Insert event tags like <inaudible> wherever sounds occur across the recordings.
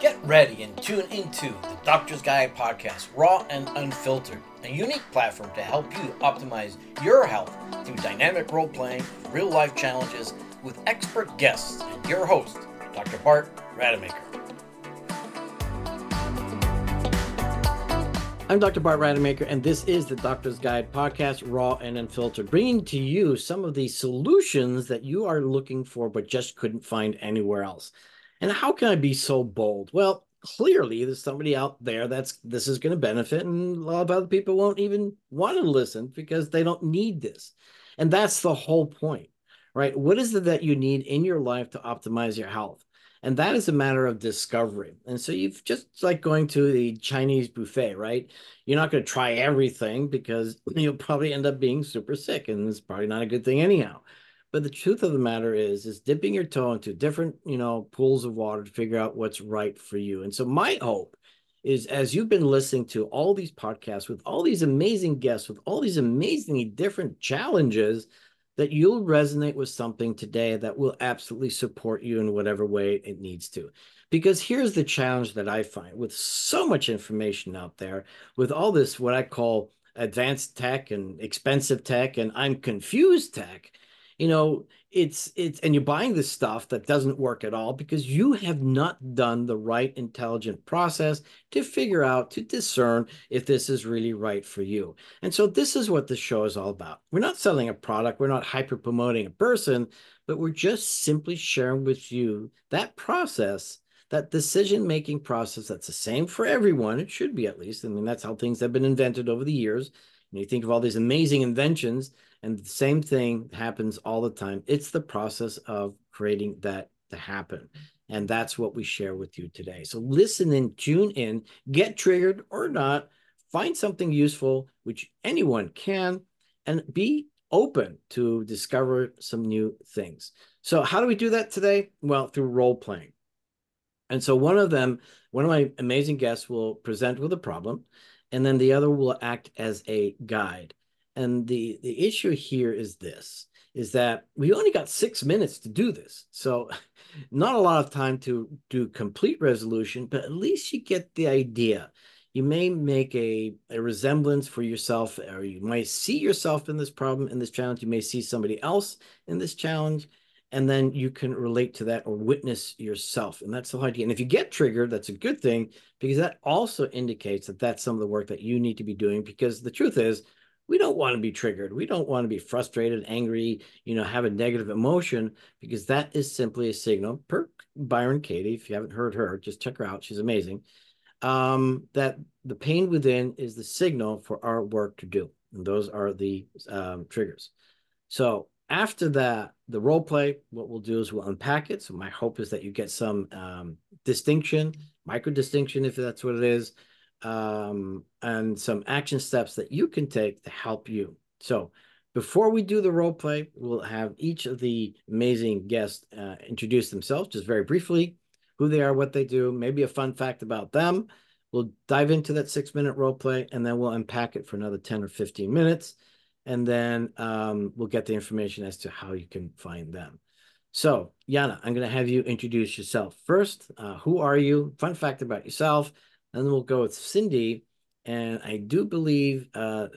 Get ready and tune into the Doctor's Guide podcast, raw and unfiltered, a unique platform to help you optimize your health through dynamic role playing, real life challenges with expert guests and your host, Dr. Bart Rademaker. I'm Dr. Bart Rademaker, and this is the Doctor's Guide podcast, raw and unfiltered, bringing to you some of the solutions that you are looking for but just couldn't find anywhere else. And how can I be so bold? Well, clearly there's somebody out there that's this is going to benefit, and a lot of other people won't even want to listen because they don't need this. And that's the whole point, right? What is it that you need in your life to optimize your health? And that is a matter of discovery. And so you've just like going to the Chinese buffet, right? You're not going to try everything because <clears throat> you'll probably end up being super sick, and it's probably not a good thing anyhow. But the truth of the matter is, is dipping your toe into different, you know, pools of water to figure out what's right for you. And so my hope is as you've been listening to all these podcasts with all these amazing guests, with all these amazingly different challenges, that you'll resonate with something today that will absolutely support you in whatever way it needs to. Because here's the challenge that I find with so much information out there, with all this, what I call advanced tech and expensive tech, and I'm confused tech you know it's it's and you're buying this stuff that doesn't work at all because you have not done the right intelligent process to figure out to discern if this is really right for you. And so this is what the show is all about. We're not selling a product. We're not hyper promoting a person but we're just simply sharing with you that process that decision making process that's the same for everyone. It should be at least. I mean that's how things have been invented over the years. And you think of all these amazing inventions and the same thing happens all the time. It's the process of creating that to happen. And that's what we share with you today. So listen in, tune in, get triggered or not, find something useful, which anyone can, and be open to discover some new things. So, how do we do that today? Well, through role playing. And so, one of them, one of my amazing guests will present with a problem, and then the other will act as a guide. And the the issue here is this is that we only got six minutes to do this. So <laughs> not a lot of time to do complete resolution, but at least you get the idea. You may make a, a resemblance for yourself, or you might see yourself in this problem, in this challenge. You may see somebody else in this challenge, and then you can relate to that or witness yourself. And that's the idea. And if you get triggered, that's a good thing because that also indicates that that's some of the work that you need to be doing. Because the truth is, we don't want to be triggered. We don't want to be frustrated, angry, you know, have a negative emotion because that is simply a signal. Per Byron Katie, if you haven't heard her, just check her out. She's amazing. Um, that the pain within is the signal for our work to do. And those are the um, triggers. So after that, the role play, what we'll do is we'll unpack it. So my hope is that you get some um, distinction, micro distinction, if that's what it is, um, and some action steps that you can take to help you. So before we do the role play, we'll have each of the amazing guests uh, introduce themselves just very briefly, who they are, what they do, maybe a fun fact about them. We'll dive into that six minute role play and then we'll unpack it for another 10 or 15 minutes. And then um, we'll get the information as to how you can find them. So, Yana, I'm going to have you introduce yourself first. Uh, who are you? Fun fact about yourself and then we'll go with Cindy. And I do believe uh,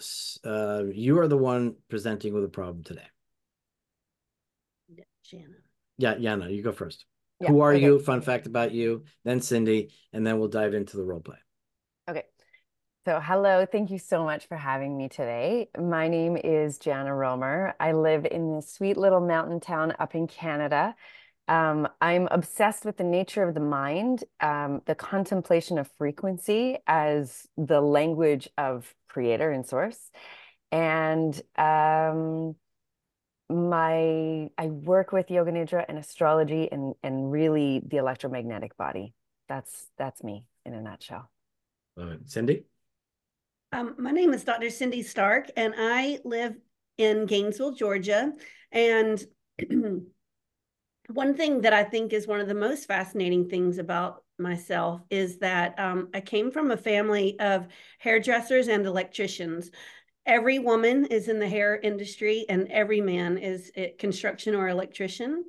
uh, you are the one presenting with a problem today. Jana. Yeah, Yana, you go first. Yeah, Who are okay. you? Fun fact about you. Then Cindy, and then we'll dive into the role play. Okay. So, hello. Thank you so much for having me today. My name is Jana Romer. I live in this sweet little mountain town up in Canada. Um, I'm obsessed with the nature of the mind, um, the contemplation of frequency as the language of creator and source. And um, my I work with yoga nidra and astrology and and really the electromagnetic body. That's that's me in a nutshell. Uh, Cindy? Um, my name is Dr. Cindy Starke, and I live in Gainesville, Georgia. And <clears throat> one thing that I think is one of the most fascinating things about myself is that um, I came from a family of hairdressers and electricians. Every woman is in the hair industry, and every man is at construction or electrician.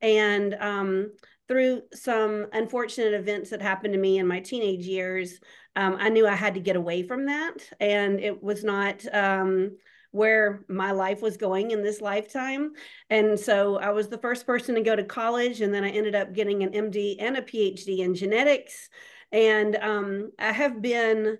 And um, through some unfortunate events that happened to me in my teenage years, um, I knew I had to get away from that. And it was not um, where my life was going in this lifetime. And so I was the first person to go to college. And then I ended up getting an MD and a PhD in genetics. And um, I have been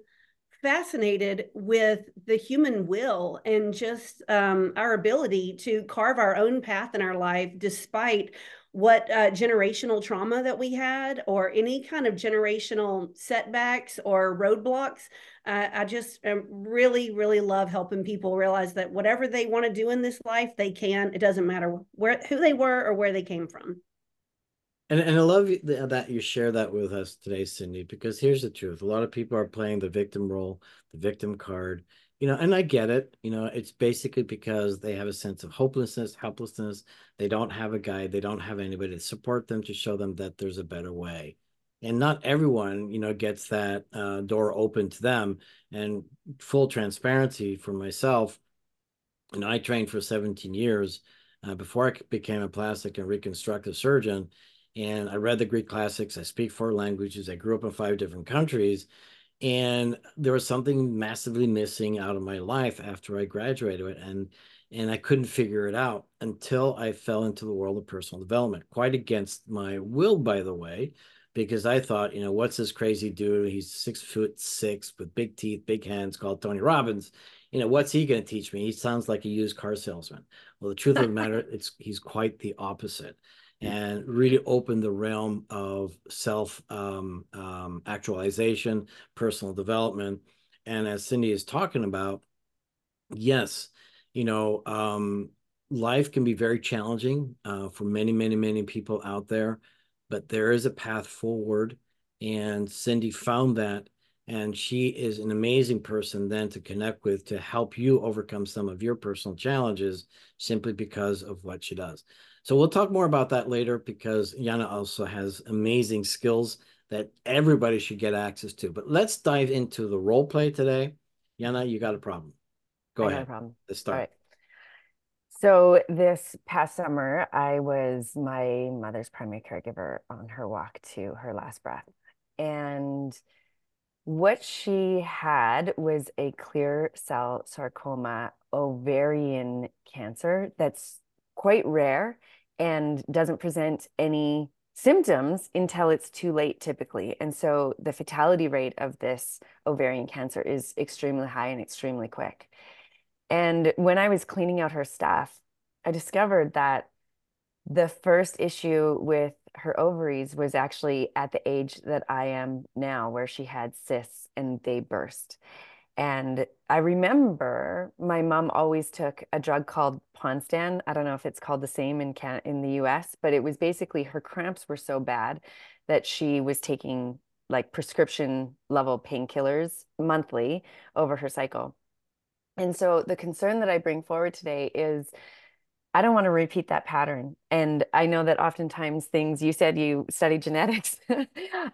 fascinated with the human will and just um, our ability to carve our own path in our life despite what uh, generational trauma that we had or any kind of generational setbacks or roadblocks. Uh, I just um, really, really love helping people realize that whatever they want to do in this life, they can. It doesn't matter where who they were or where they came from. And and I love that you share that with us today, Cindy, because here's the truth. A lot of people are playing the victim role, the victim card, you know, and I get it. You know, it's basically because they have a sense of hopelessness, helplessness. They don't have a guide. They don't have anybody to support them to show them that there's a better way. And not everyone, you know, gets that uh, door open to them. And full transparency for myself, and I trained for 17 years uh, before I became a plastic and reconstructive surgeon. And I read the Greek classics. I speak four languages. I grew up in five different countries and there was something massively missing out of my life after I graduated and and I couldn't figure it out until I fell into the world of personal development quite against my will by the way because I thought you know what's this crazy dude? He's six foot six with big teeth big hands called Tony Robbins. You know what's he going to teach me? He sounds like a used car salesman. Well the truth of the matter it's he's quite the opposite and really open the realm of self um, um, actualization, personal development. And as Cindy is talking about, yes, you know, um, life can be very challenging uh, for many, many, many people out there, but there is a path forward. And Cindy found that. And she is an amazing person then to connect with to help you overcome some of your personal challenges simply because of what she does. So we'll talk more about that later because Yana also has amazing skills that everybody should get access to. But let's dive into the role play today. Yana, you got a problem. Go I ahead. Got a problem. Let's start. All right. So this past summer, I was my mother's primary caregiver on her walk to her last breath. And what she had was a clear cell sarcoma ovarian cancer that's quite rare and doesn't present any symptoms until it's too late typically. And so the fatality rate of this ovarian cancer is extremely high and extremely quick. And when I was cleaning out her stuff, I discovered that the first issue with her ovaries was actually at the age that I am now, where she had cysts and they burst. And I remember my mom always took a drug called Ponstan. I don't know if it's called the same in Can in the US, but it was basically her cramps were so bad that she was taking like prescription level painkillers monthly over her cycle. And so the concern that I bring forward today is I don't want to repeat that pattern. And I know that oftentimes things you said you study <laughs> genetics. um,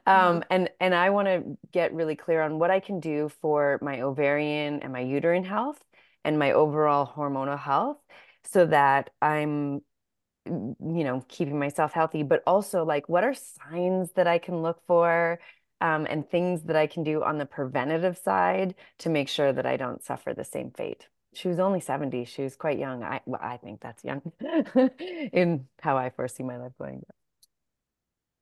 mm-hmm. and and I want to get really clear on what I can do for my ovarian and my uterine health and my overall hormonal health so that I'm you know keeping myself healthy but also like what are signs that I can look for um, and things that I can do on the preventative side to make sure that I don't suffer the same fate she was only 70 she was quite young i well, i think that's young <laughs> in how i foresee my life going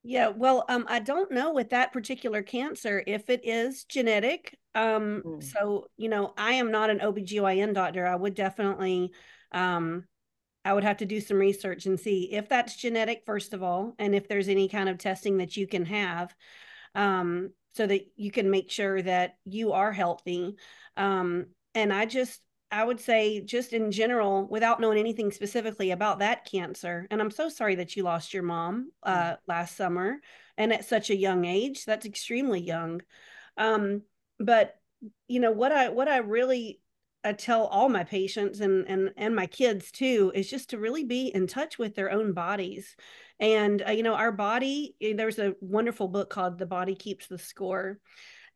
yeah well um i don't know with that particular cancer if it is genetic um mm. so you know i am not an obgyn doctor i would definitely um i would have to do some research and see if that's genetic first of all and if there's any kind of testing that you can have um so that you can make sure that you are healthy um and i just I would say, just in general, without knowing anything specifically about that cancer, and I'm so sorry that you lost your mom mm. uh, last summer and at such a young age. That's extremely young. Um, but you know what I what I really I tell all my patients and and and my kids too is just to really be in touch with their own bodies. And uh, you know, our body. Eh, there's a wonderful book called "The Body Keeps the Score."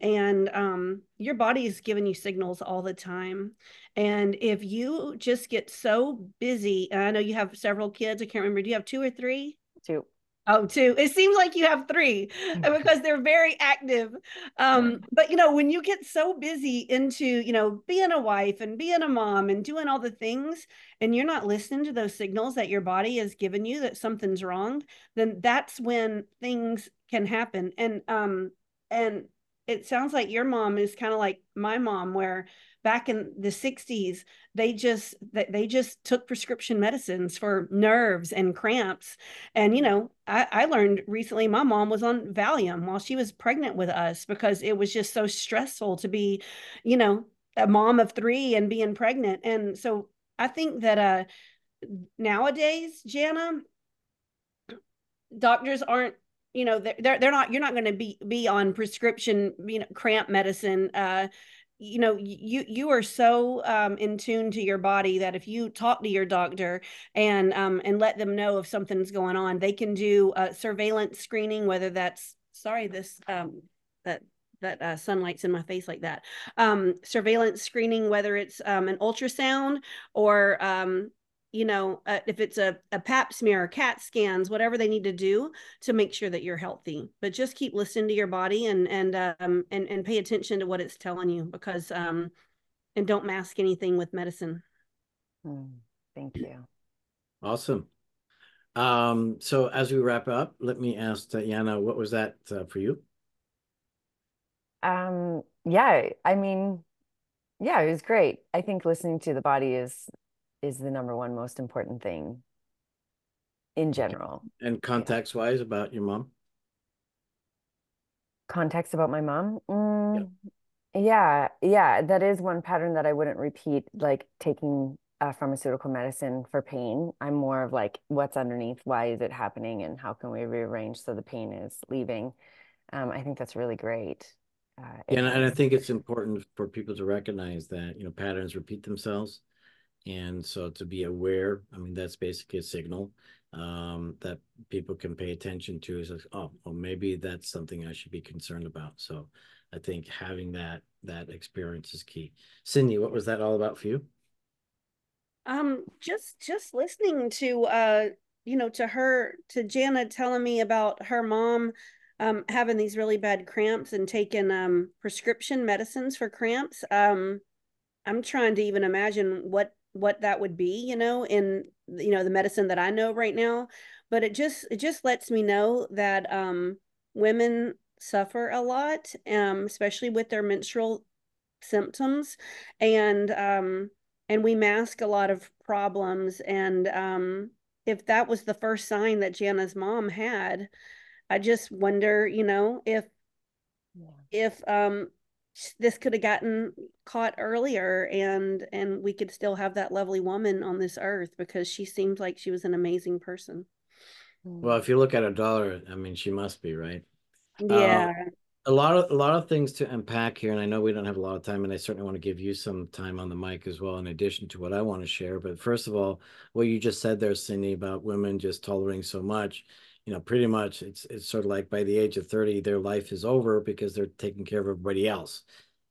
And um, your body is giving you signals all the time and if you just get so busy i know you have several kids i can't remember do you have two or three two Oh, two. It seems like you have three <laughs> because they're very active. Um, but you know, when you get so busy into, you know, being a wife and being a mom and doing all the things, and you're not listening to those signals that your body has given you that something's wrong, then that's when things can happen. And um, and it sounds like your mom is kind of like my mom, where back in the 60s they just they just took prescription medicines for nerves and cramps. And you know I, I learned recently my mom was on valium while she was pregnant with us because it was just so stressful to be you know a mom of three and being pregnant. And so i think that uh nowadays jana doctors aren't you know they're they're not you're not going to be be on prescription you know cramp medicine uh you know you you are so um, in tune to your body that if you talk to your doctor and um, and let them know if something's going on they can do a surveillance screening whether that's sorry this um, that that uh, sunlight's in my face like that um, surveillance screening whether it's um, an ultrasound or um, you know, uh, if it's a, a pap smear or CAT scans, whatever they need to do to make sure that you're healthy. But just keep listening to your body and and um and and pay attention to what it's telling you because um and don't mask anything with medicine. Mm, thank you. Awesome. Um, so as we wrap up, let me ask Tatiana, what was that uh, for you? Um, yeah, I mean, yeah, it was great. I think listening to the body is is the number one most important thing in general. And context wise about your mom? Context about my mom? Mm, yeah. yeah, yeah, that is one pattern that I wouldn't repeat, like taking a pharmaceutical medicine for pain. I'm more of like, what's underneath? Why is it happening? And how can we rearrange so the pain is leaving? Um, I think that's really great. Uh, yeah, and, and I think it's important for people to recognize that, you know, patterns repeat themselves and so to be aware, I mean, that's basically a signal um, that people can pay attention to is, like, oh, well, maybe that's something I should be concerned about. So I think having that that experience is key. Cindy, what was that all about for you? Um, just just listening to uh, you know, to her to Jana telling me about her mom um having these really bad cramps and taking um prescription medicines for cramps. Um, I'm trying to even imagine what what that would be, you know, in you know the medicine that I know right now. But it just it just lets me know that um, women suffer a lot, um, especially with their menstrual symptoms, and um, and we mask a lot of problems. And um, if that was the first sign that Jana's mom had, I just wonder, you know, if yeah. if um this could have gotten caught earlier and and we could still have that lovely woman on this earth because she seemed like she was an amazing person. Well if you look at a dollar i mean she must be right? Yeah. uh, a lot of a lot of things to unpack here and i know we don't have a lot of time and i certainly want to give you some time on the mic as well in addition to what i want to share but first of all what you just said there cindy about women just tolerating so much you know, pretty much it's it's sort of like by the age of 30, their life is over because they're taking care of everybody else.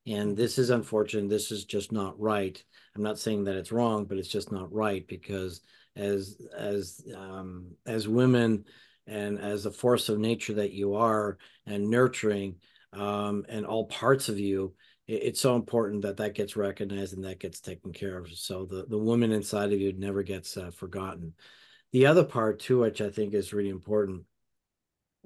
And this is unfortunate. This is just not right. I'm not saying that it's wrong, but it's just not right because as as um, as women and as a force of nature that you are and nurturing um, and all parts of you, it, it's so important that that gets recognized and that gets taken care of. So the the woman inside of you never gets uh, forgotten. The other part too, which I think is really important,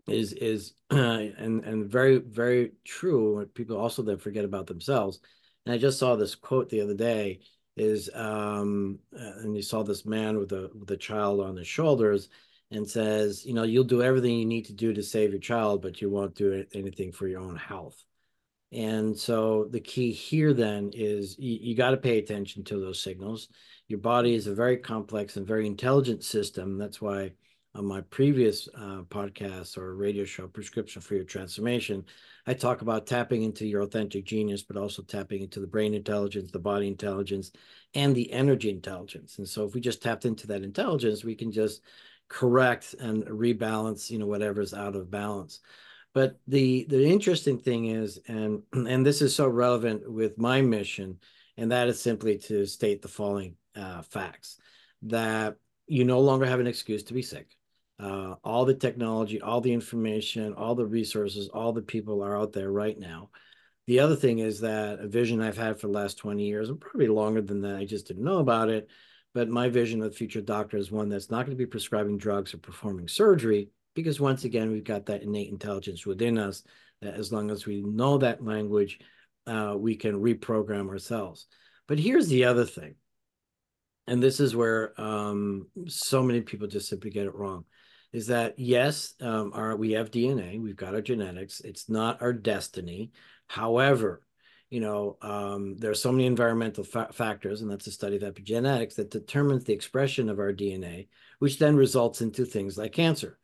is is <clears throat> and and very very true. People also then forget about themselves. And I just saw this quote the other day. Is um, and you saw this man with a with a child on his shoulders, and says, you know, you'll do everything you need to do to save your child, but you won't do anything for your own health. And so the key here then is you, you got to pay attention to those signals. Your body is a very complex and very intelligent system. That's why on my previous uh, podcast or radio show, Prescription for Your Transformation, I talk about tapping into your authentic genius, but also tapping into the brain intelligence, the body intelligence, and the energy intelligence. And so if we just tapped into that intelligence, we can just correct and rebalance, you know, whatever's out of balance. But the the interesting thing is, and <clears throat> and this is so relevant with my mission, and that is simply to state the following uh, facts: that you no longer have an excuse to be sick. Uh, all the technology, all the information, all the resources, all the people are out there right now. The other thing is that a vision I've had for the last 20 years, and probably longer than that, I just didn't know about it. But my vision of the future doctor is one that's not going to be prescribing drugs or performing surgery, because once again, we've got that innate intelligence within us that as long as we know that language, uh, we can reprogram ourselves. But here's the other thing. And this is where um, so many people just simply get it wrong is that yes, um, our, we have DNA, we've got our genetics. It's not our destiny. However, you know, um, there are so many environmental fa factors, and that's a study of epigenetics that determines the expression of our DNA, which then results into things like cancer.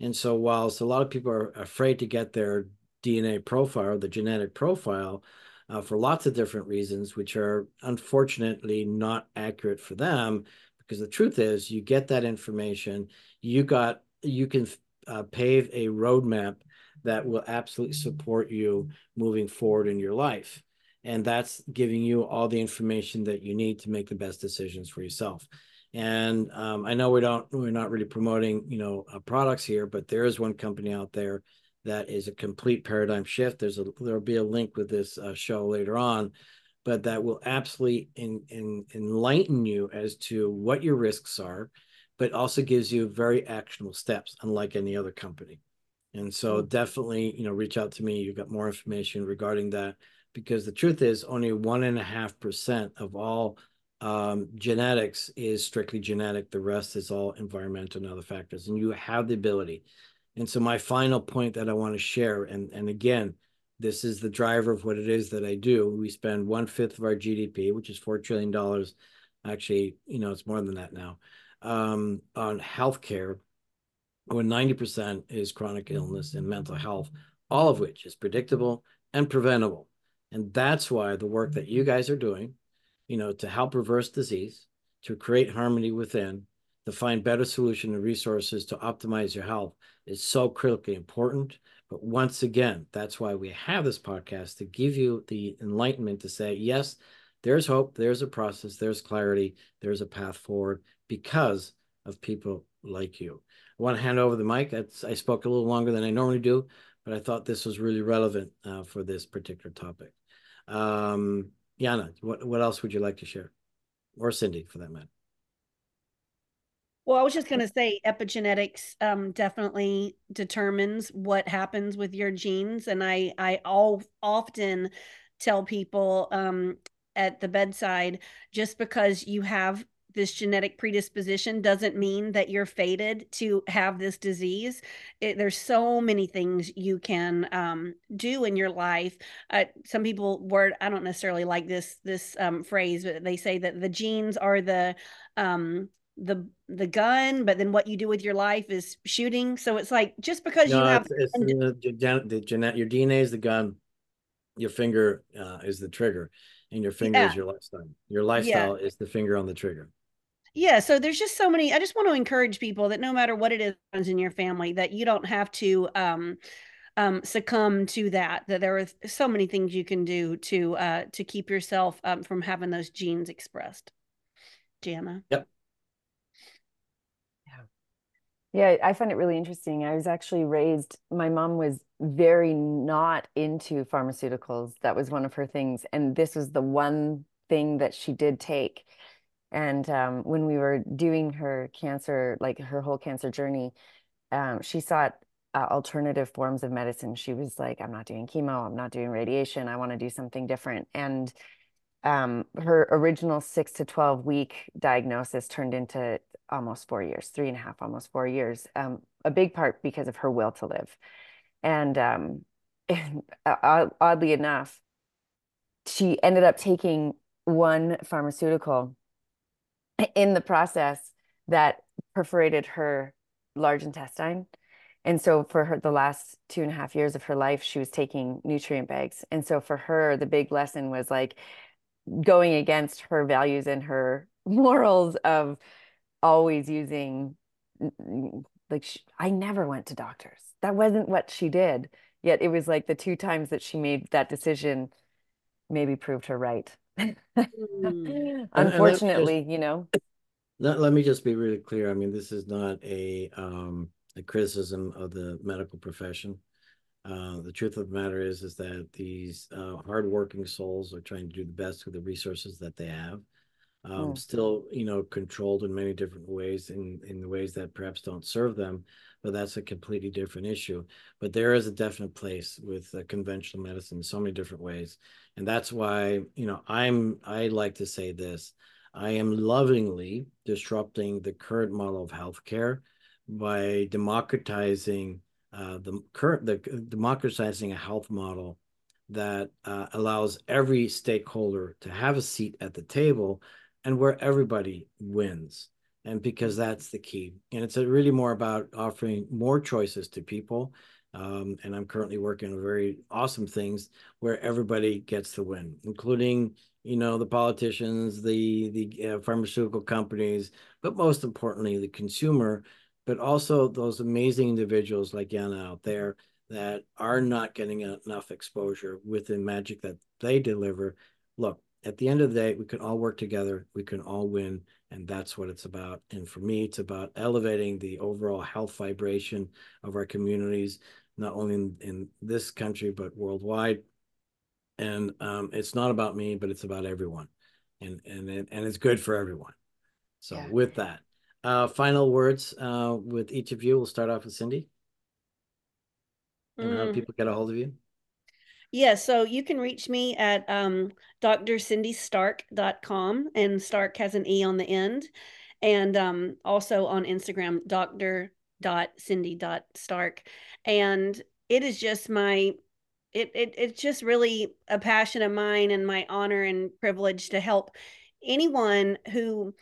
And so, whilst a lot of people are afraid to get their DNA profile, the genetic profile, uh, for lots of different reasons, which are unfortunately not accurate for them. Because the truth is, you get that information, you got you can uh, pave a roadmap that will absolutely support you moving forward in your life, and that's giving you all the information that you need to make the best decisions for yourself. And um, I know we don't we're not really promoting you know uh, products here, but there is one company out there that is a complete paradigm shift. There's a there'll be a link with this uh, show later on, but that will absolutely in, in, enlighten you as to what your risks are, but also gives you very actionable steps, unlike any other company. And so mm-hmm. definitely, you know, reach out to me. You've got more information regarding that because the truth is only one and a half percent of all um, genetics is strictly genetic. The rest is all environmental and other factors. And you have the ability and so my final point that I want to share, and, and again, this is the driver of what it is that I do. We spend one fifth of our GDP, which is $4 trillion. Actually, you know, it's more than that now, um, on healthcare, when 90% is chronic illness and mental health, all of which is predictable and preventable. And that's why the work that you guys are doing, you know, to help reverse disease, to create harmony within, to find better solution and resources to optimize your health is so critically important. But once again, that's why we have this podcast to give you the enlightenment to say, yes, there's hope, there's a process, there's clarity, there's a path forward because of people like you. I want to hand over the mic. I spoke a little longer than I normally do, but I thought this was really relevant uh, for this particular topic. Um, Yana, what, what else would you like to share? Or Cindy, for that matter. Well, I was just going to say epigenetics um, definitely determines what happens with your genes. And I, I all, often tell people um, at the bedside just because you have this genetic predisposition doesn't mean that you're fated to have this disease. It, there's so many things you can um, do in your life. Uh, some people word I don't necessarily like this this um, phrase, but they say that the genes are the um, the the gun, but then what you do with your life is shooting. So it's like just because no, you have it's, it's the, the genet your DNA is the gun, your finger uh, is the trigger, and your finger yeah. is your lifestyle. Your lifestyle yeah. is the finger on the trigger. Yeah, so there's just so many. I just want to encourage people that no matter what it is in your family, that you don't have to um, um, succumb to that. That there are so many things you can do to uh, to keep yourself um, from having those genes expressed. Jana. Yep. Yeah, I find it really interesting. I was actually raised, my mom was very not into pharmaceuticals. That was one of her things. And this was the one thing that she did take. And um, when we were doing her cancer, like her whole cancer journey, um, she sought uh, alternative forms of medicine. She was like, I'm not doing chemo, I'm not doing radiation, I want to do something different. And um, her original six to 12 week diagnosis turned into almost four years, three and a half, almost four years, um, a big part because of her will to live. And, um, <laughs> and uh, oddly enough, she ended up taking one pharmaceutical in the process that perforated her large intestine. And so for her, the last two and a half years of her life, she was taking nutrient bags. And so for her, the big lesson was like going against her values and her <laughs> morals of always using like she, I never went to doctors. That wasn't what she did. Yet it was like the two times that she made that decision maybe proved her right. mm. <laughs> Unfortunately, just, you know. Let, let me just be really clear. I mean, this is not a um a criticism of the medical profession. Uh, the truth of the matter is, is that these uh, hardworking souls are trying to do the best with the resources that they have. Um, mm. Still, you know, controlled in many different ways, in in the ways that perhaps don't serve them. But that's a completely different issue. But there is a definite place with uh, conventional medicine in so many different ways, and that's why you know I'm I like to say this. I am lovingly disrupting the current model of healthcare by democratizing uh, the current the democratizing a health model that uh, allows every stakeholder to have a seat at the table and where everybody wins. And because that's the key. And it's really more about offering more choices to people. Um, and i'm currently working on very awesome things where everybody gets to win including you know the politicians the the uh, pharmaceutical companies but most importantly the consumer but also those amazing individuals like Yana out there that are not getting enough exposure with the magic that they deliver. Look, at the end of the day, we can all work together, we can all win, and that's what it's about. And for me, it's about elevating the overall health vibration of our communities, not only in, in this country, but worldwide. And um, it's not about me, but it's about everyone. And and and it's good for everyone. So yeah. with that, uh, final words uh, with each of you. We'll start off with Cindy. And mm. how people get a hold of you? Yeah, so you can reach me at um, drcindystarke.com, and Stark has an E on the end. And um, also on Instagram, dr.cindy.starke. And it is just my it, it it's just really a passion of mine and my honor and privilege to help anyone who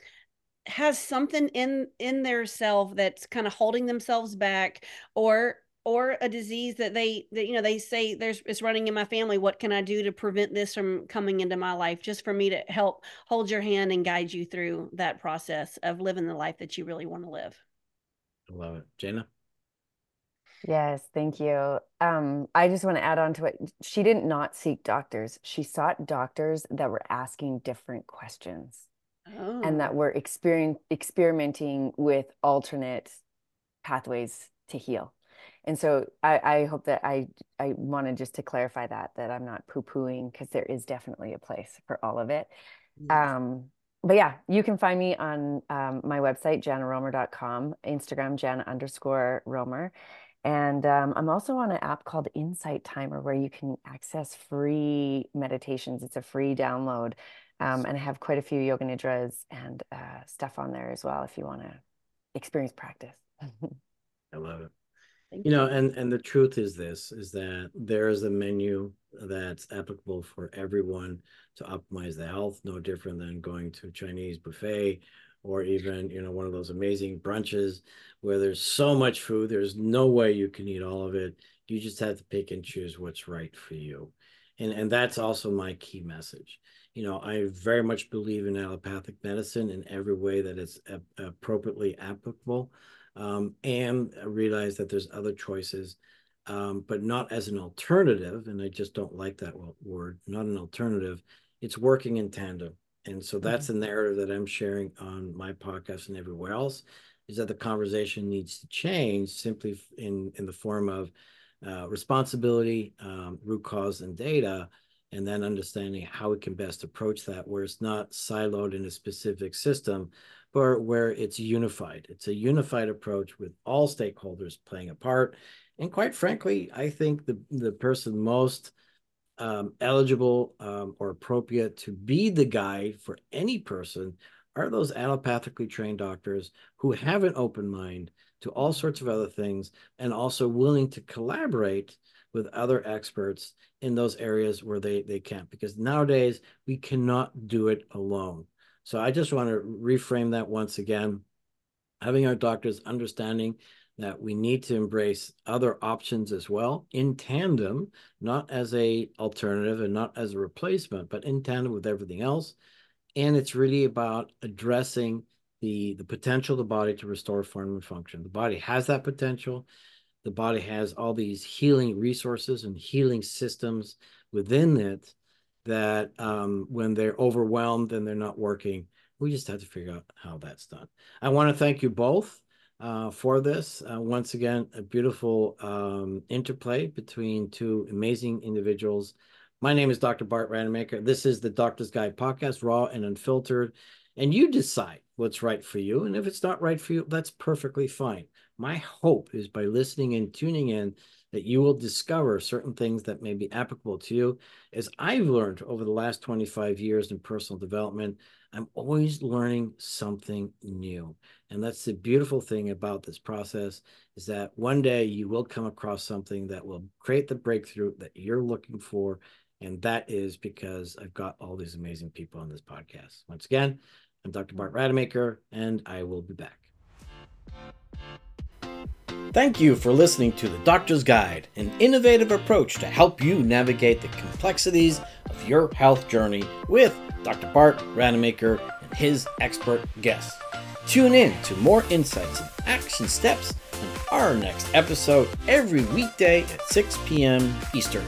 has something in in their self that's kind of holding themselves back or or a disease that they that you know they say there's it's running in my family what can i do to prevent this from coming into my life just for me to help hold your hand and guide you through that process of living the life that you really want to live i love it jana Yes, thank you. Um, I just want to add on to it. She did not not seek doctors. She sought doctors that were asking different questions oh. and that were we're experimenting with alternate pathways to heal. And so I, I hope that I I wanted just to clarify that that I'm not poo pooing because there is definitely a place for all of it. Yes. Um, but yeah, you can find me on um, my website, janaromer.com, Instagram, Jana underscore Romer. And um, I'm also on an app called Insight Timer where you can access free meditations. It's a free download um, and I have quite a few yoga nidras and uh, stuff on there as well if you want to experience practice. <laughs> I love it. Thank you know, and and the truth is this: is that there is a menu that's applicable for everyone to optimize the health. No different than going to a Chinese buffet or even you know one of those amazing brunches where there's so much food. There's no way you can eat all of it. You just have to pick and choose what's right for you, and and that's also my key message you know, I very much believe in allopathic medicine in every way that it's appropriately applicable, um, and I realize that there's other choices, um, but not as an alternative. And I just don't like that word, not an alternative. It's working in tandem. And so that's mm-hmm. the narrative that I'm sharing on my podcast and everywhere else is that the conversation needs to change simply in, in the form of uh, responsibility, um, root cause, and data and then understanding how we can best approach that where it's not siloed in a specific system but where it's unified. It's a unified approach with all stakeholders playing a part. And quite frankly i think the the person most um, eligible um, or appropriate to be the guide for any person are those allopathically trained doctors who have an open mind to all sorts of other things and also willing to collaborate with other experts in those areas where they they can't. Because nowadays we cannot do it alone so i just want to reframe that once again. Having our doctors understanding that we need to embrace other options as well in tandem not as a alternative and not as a replacement but in tandem with everything else. And it's really about addressing the the potential of the body to restore form and function. The body has that potential. The body has all these healing resources and healing systems within it that um, when they're overwhelmed and they're not working, we just have to figure out how that's done. I want to thank you both. uh, for this. Uh, once again, a beautiful um, interplay between two amazing individuals. My name is Dr. Bart Rademaker. This is the Doctor's Guide podcast, raw and unfiltered. And you decide what's right for you. And if it's not right for you, that's perfectly fine. My hope is by listening and tuning in that you will discover certain things that may be applicable to you. As I've learned over the last 25 years in personal development, I'm always learning something new. And that's the beautiful thing about this process is that one day you will come across something that will create the breakthrough that you're looking for. And that is because I've got all these amazing people on this podcast. Once again, I'm Dr. Bart Rademaker, and I will be back. Thank you for listening to The Doctor's Guide, an innovative approach to help you navigate the complexities of your health journey with Dr. Bart Rademaker and his expert guests. Tune in to more insights and action steps on our next episode every weekday at 6 p.m. Eastern.